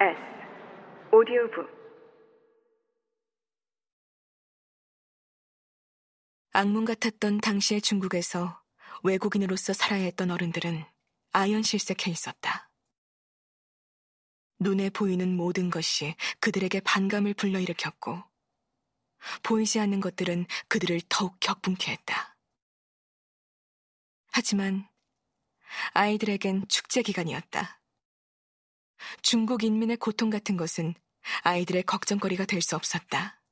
S 오디오북 악몽 같았던 당시의 중국에서 외국인으로서 살아야 했던 어른들은 아연실색해 있었다. 눈에 보이는 모든 것이 그들에게 반감을 불러일으켰고, 보이지 않는 것들은 그들을 더욱 격분케 했다. 하지만 아이들에겐 축제 기간이었다. 중국 인민의 고통 같은 것은 아이들의 걱정거리가 될 수 없었다.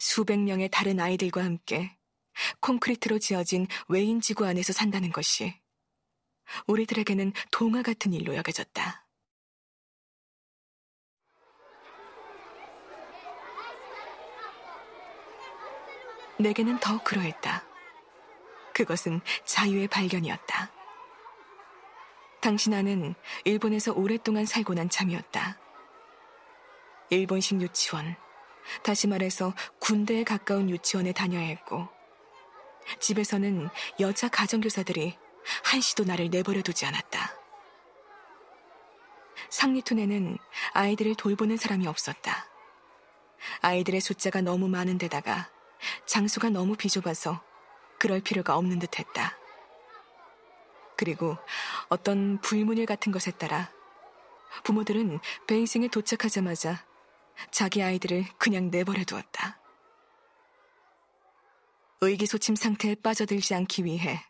수백 명의 다른 아이들과 함께 콘크리트로 지어진 외인 지구 안에서 산다는 것이 우리들에게는 동화 같은 일로 여겨졌다. 내게는 더 그러했다. 그것은 자유의 발견이었다. 당시 나는 일본에서 오랫동안 살고 난 참이었다. 일본식 유치원, 다시 말해서 군대에 가까운 유치원에 다녀야 했고, 집에서는 여자 가정교사들이 한시도 나를 내버려 두지 않았다. 상리툰에는 아이들을 돌보는 사람이 없었다. 아이들의 숫자가 너무 많은 데다가 장소가 너무 비좁아서 그럴 필요가 없는 듯 했다. 그리고 어떤 불문율 같은 것에 따라 부모들은 베이징에 도착하자마자 자기 아이들을 그냥 내버려 두었다. 의기소침 상태에 빠져들지 않기 위해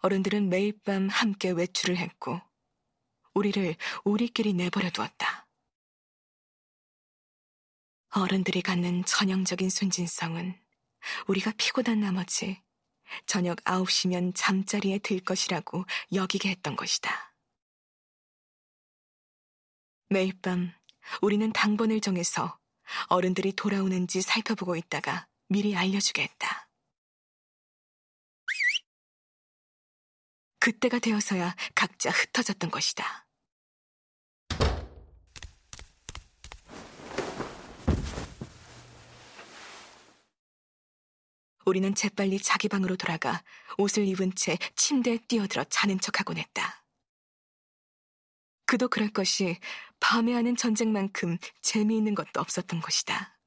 어른들은 매일 밤 함께 외출을 했고 우리를 우리끼리 내버려 두었다. 어른들이 갖는 전형적인 순진성은 우리가 피곤한 나머지 저녁 9시면 잠자리에 들 것이라고 여기게 했던 것이다. 매일 밤 우리는 당번을 정해서 어른들이 돌아오는지 살펴보고 있다가 미리 알려주게 했다. 그때가 되어서야 각자 흩어졌던 것이다. 우리는 재빨리 자기 방으로 돌아가 옷을 입은 채 침대에 뛰어들어 자는 척하곤 했다. 그도 그럴 것이 밤에 하는 전쟁만큼 재미있는 것도 없었던 것이다.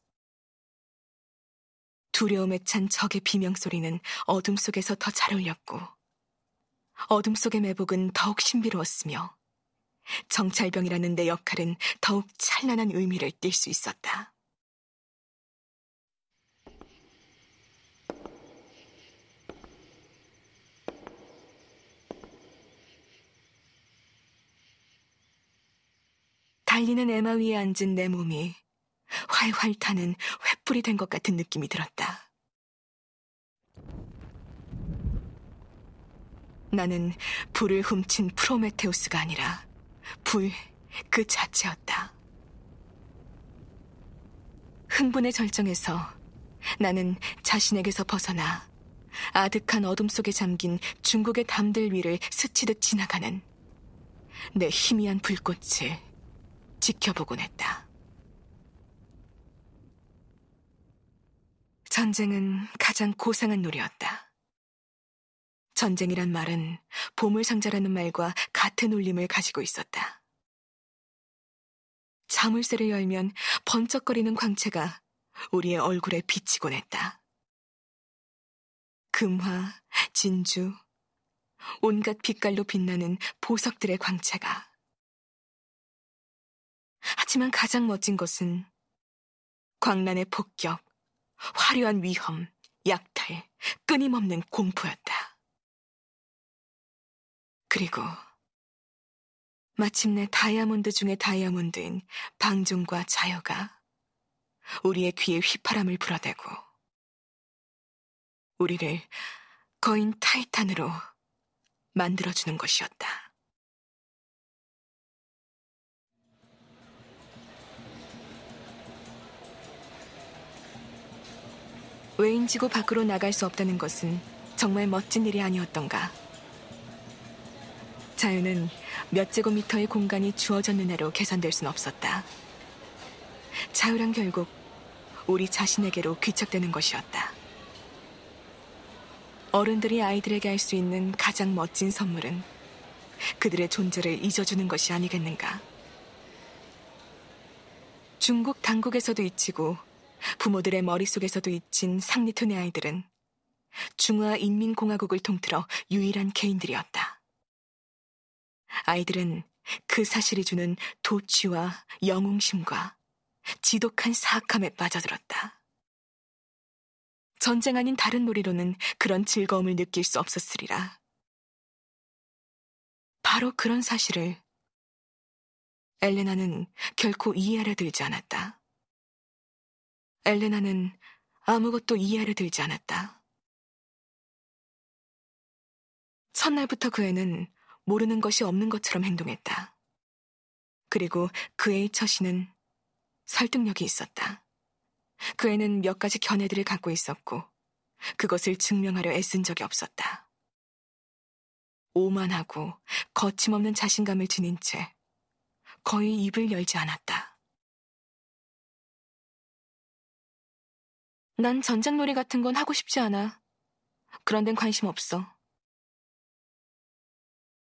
두려움에 찬 적의 비명소리는 어둠 속에서 더 잘 울렸고, 어둠 속의 매복은 더욱 신비로웠으며, 정찰병이라는 내 역할은 더욱 찬란한 의미를 띨수 있었다. 달리는 에마 위에 앉은 내 몸이 활활 타는 횃불이 된 것 같은 느낌이 들었다. 나는 불을 훔친 프로메테우스가 아니라 불 그 자체였다. 흥분의 절정에서 나는 자신에게서 벗어나 아득한 어둠 속에 잠긴 중국의 담들 위를 스치듯 지나가는 내 희미한 불꽃을 지켜보곤 했다. 전쟁은 가장 고상한 놀이였다. 전쟁이란 말은 보물상자라는 말과 같은 울림을 가지고 있었다. 자물쇠를 열면 번쩍거리는 광채가 우리의 얼굴에 비치곤 했다. 금화, 진주, 온갖 빛깔로 빛나는 보석들의 광채가 하지만 가장 멋진 것은 광란의 폭격, 화려한 위험, 약탈, 끊임없는 공포였다. 그리고 마침내 다이아몬드 중의 다이아몬드인 방종과 자여가 우리의 귀에 휘파람을 불어대고 우리를 거인 타이탄으로 만들어주는 것이었다. 외인 지구 밖으로 나갈 수 없다는 것은 정말 멋진 일이 아니었던가. 자유는 몇 제곱미터의 공간이 주어졌는 해로 계산될 순 없었다. 자유란 결국 우리 자신에게로 귀착되는 것이었다. 어른들이 아이들에게 할 수 있는 가장 멋진 선물은 그들의 존재를 잊어주는 것이 아니겠는가. 중국 당국에서도 잊히고 부모들의 머릿속에서도 잊힌 상리톤의 아이들은 중화인민공화국을 통틀어 유일한 개인들이었다. 아이들은 그 사실이 주는 도취와 영웅심과 지독한 사악함에 빠져들었다. 전쟁 아닌 다른 놀이로는 그런 즐거움을 느낄 수 없었으리라. 바로 그런 사실을 엘레나는 결코 이해하려 들지 않았다. 엘레나는 아무것도 이해하려 들지 않았다. 첫날부터 그 애는 모르는 것이 없는 것처럼 행동했다. 그리고 그 애의 처신은 설득력이 있었다. 그 애는 몇 가지 견해들을 갖고 있었고 그것을 증명하려 애쓴 적이 없었다. 오만하고 거침없는 자신감을 지닌 채 거의 입을 열지 않았다. 난 전장놀이 같은 건 하고 싶지 않아. 그런 데는 관심 없어.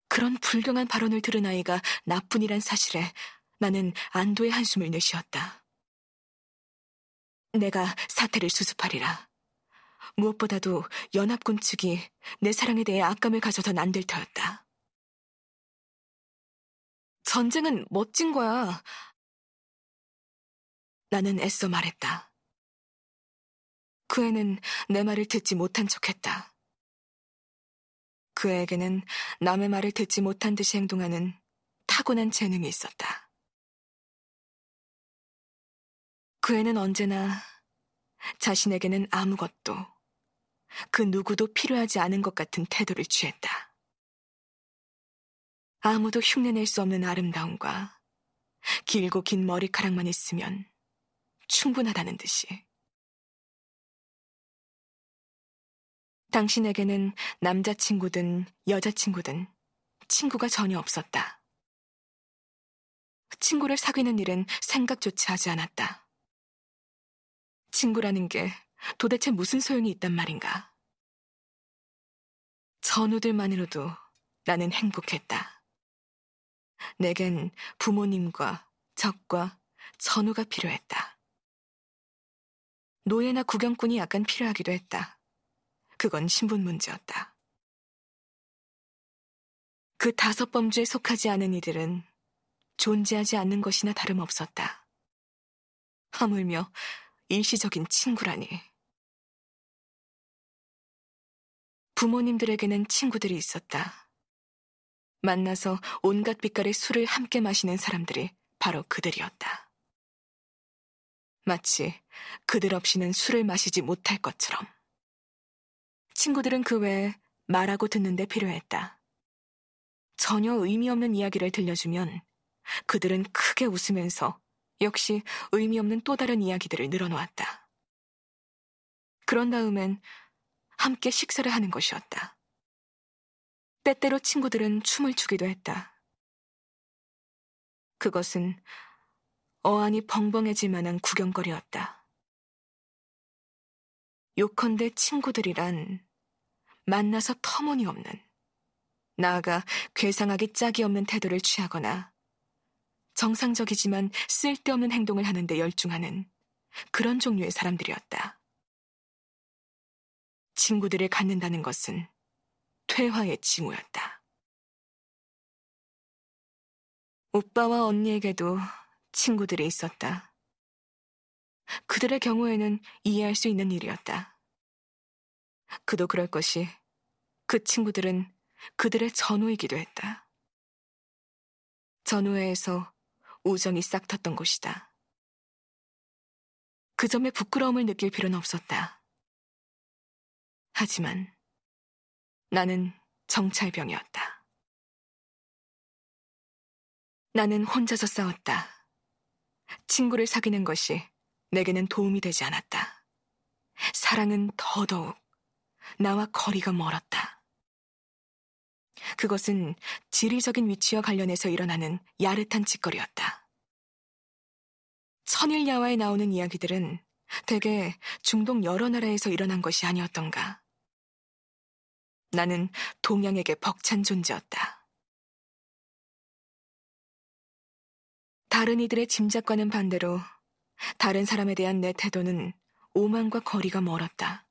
그런 불경한 발언을 들은 아이가 나뿐이란 사실에 나는 안도의 한숨을 내쉬었다. 내가 사태를 수습하리라. 무엇보다도 연합군 측이 내 사랑에 대해 악감을 가져선 안 될 터였다. 전쟁은 멋진 거야. 나는 애써 말했다. 그 애는 내 말을 듣지 못한 척했다. 그 애에게는 남의 말을 듣지 못한 듯이 행동하는 타고난 재능이 있었다. 그 애는 언제나 자신에게는 아무것도 그 누구도 필요하지 않은 것 같은 태도를 취했다. 아무도 흉내낼 수 없는 아름다움과 길고 긴 머리카락만 있으면 충분하다는 듯이. 당신에게는 남자친구든 여자친구든 친구가 전혀 없었다. 친구를 사귀는 일은 생각조차 하지 않았다. 친구라는 게 도대체 무슨 소용이 있단 말인가? 전우들만으로도 나는 행복했다. 내겐 부모님과 적과 전우가 필요했다. 노예나 구경꾼이 약간 필요하기도 했다. 그건 신분 문제였다. 그 다섯 범주에 속하지 않은 이들은 존재하지 않는 것이나 다름없었다. 하물며 일시적인 친구라니. 부모님들에게는 친구들이 있었다. 만나서 온갖 빛깔의 술을 함께 마시는 사람들이 바로 그들이었다. 마치 그들 없이는 술을 마시지 못할 것처럼. 친구들은 그 외에 말하고 듣는데 필요했다. 전혀 의미 없는 이야기를 들려주면 그들은 크게 웃으면서 역시 의미 없는 또 다른 이야기들을 늘어놓았다. 그런 다음엔 함께 식사를 하는 것이었다. 때때로 친구들은 춤을 추기도 했다. 그것은 어안이 벙벙해질 만한 구경거리였다. 요컨대 친구들이란 만나서 터무니없는, 나아가 괴상하기 짝이 없는 태도를 취하거나 정상적이지만 쓸데없는 행동을 하는데 열중하는 그런 종류의 사람들이었다. 친구들을 갖는다는 것은 퇴화의 징후였다. 오빠와 언니에게도 친구들이 있었다. 그들의 경우에는 이해할 수 있는 일이었다. 그도 그럴 것이 그 친구들은 그들의 전우이기도 했다. 전우회에서 우정이 싹 텄던 곳이다. 그 점에 부끄러움을 느낄 필요는 없었다. 하지만 나는 정찰병이었다. 나는 혼자서 싸웠다. 친구를 사귀는 것이 내게는 도움이 되지 않았다. 사랑은 더더욱 나와 거리가 멀었다. 그것은 지리적인 위치와 관련해서 일어나는 야릇한 짓거리였다. 천일야화에 나오는 이야기들은 대개 중동 여러 나라에서 일어난 것이 아니었던가. 나는 동양에게 벅찬 존재였다. 다른 이들의 짐작과는 반대로 다른 사람에 대한 내 태도는 오만과 거리가 멀었다.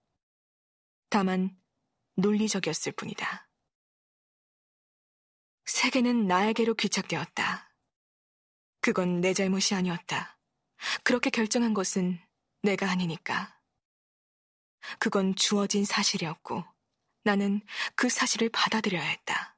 다만 논리적이었을 뿐이다. 세계는 나에게로 귀착되었다. 그건 내 잘못이 아니었다. 그렇게 결정한 것은 내가 아니니까. 그건 주어진 사실이었고 나는 그 사실을 받아들여야 했다.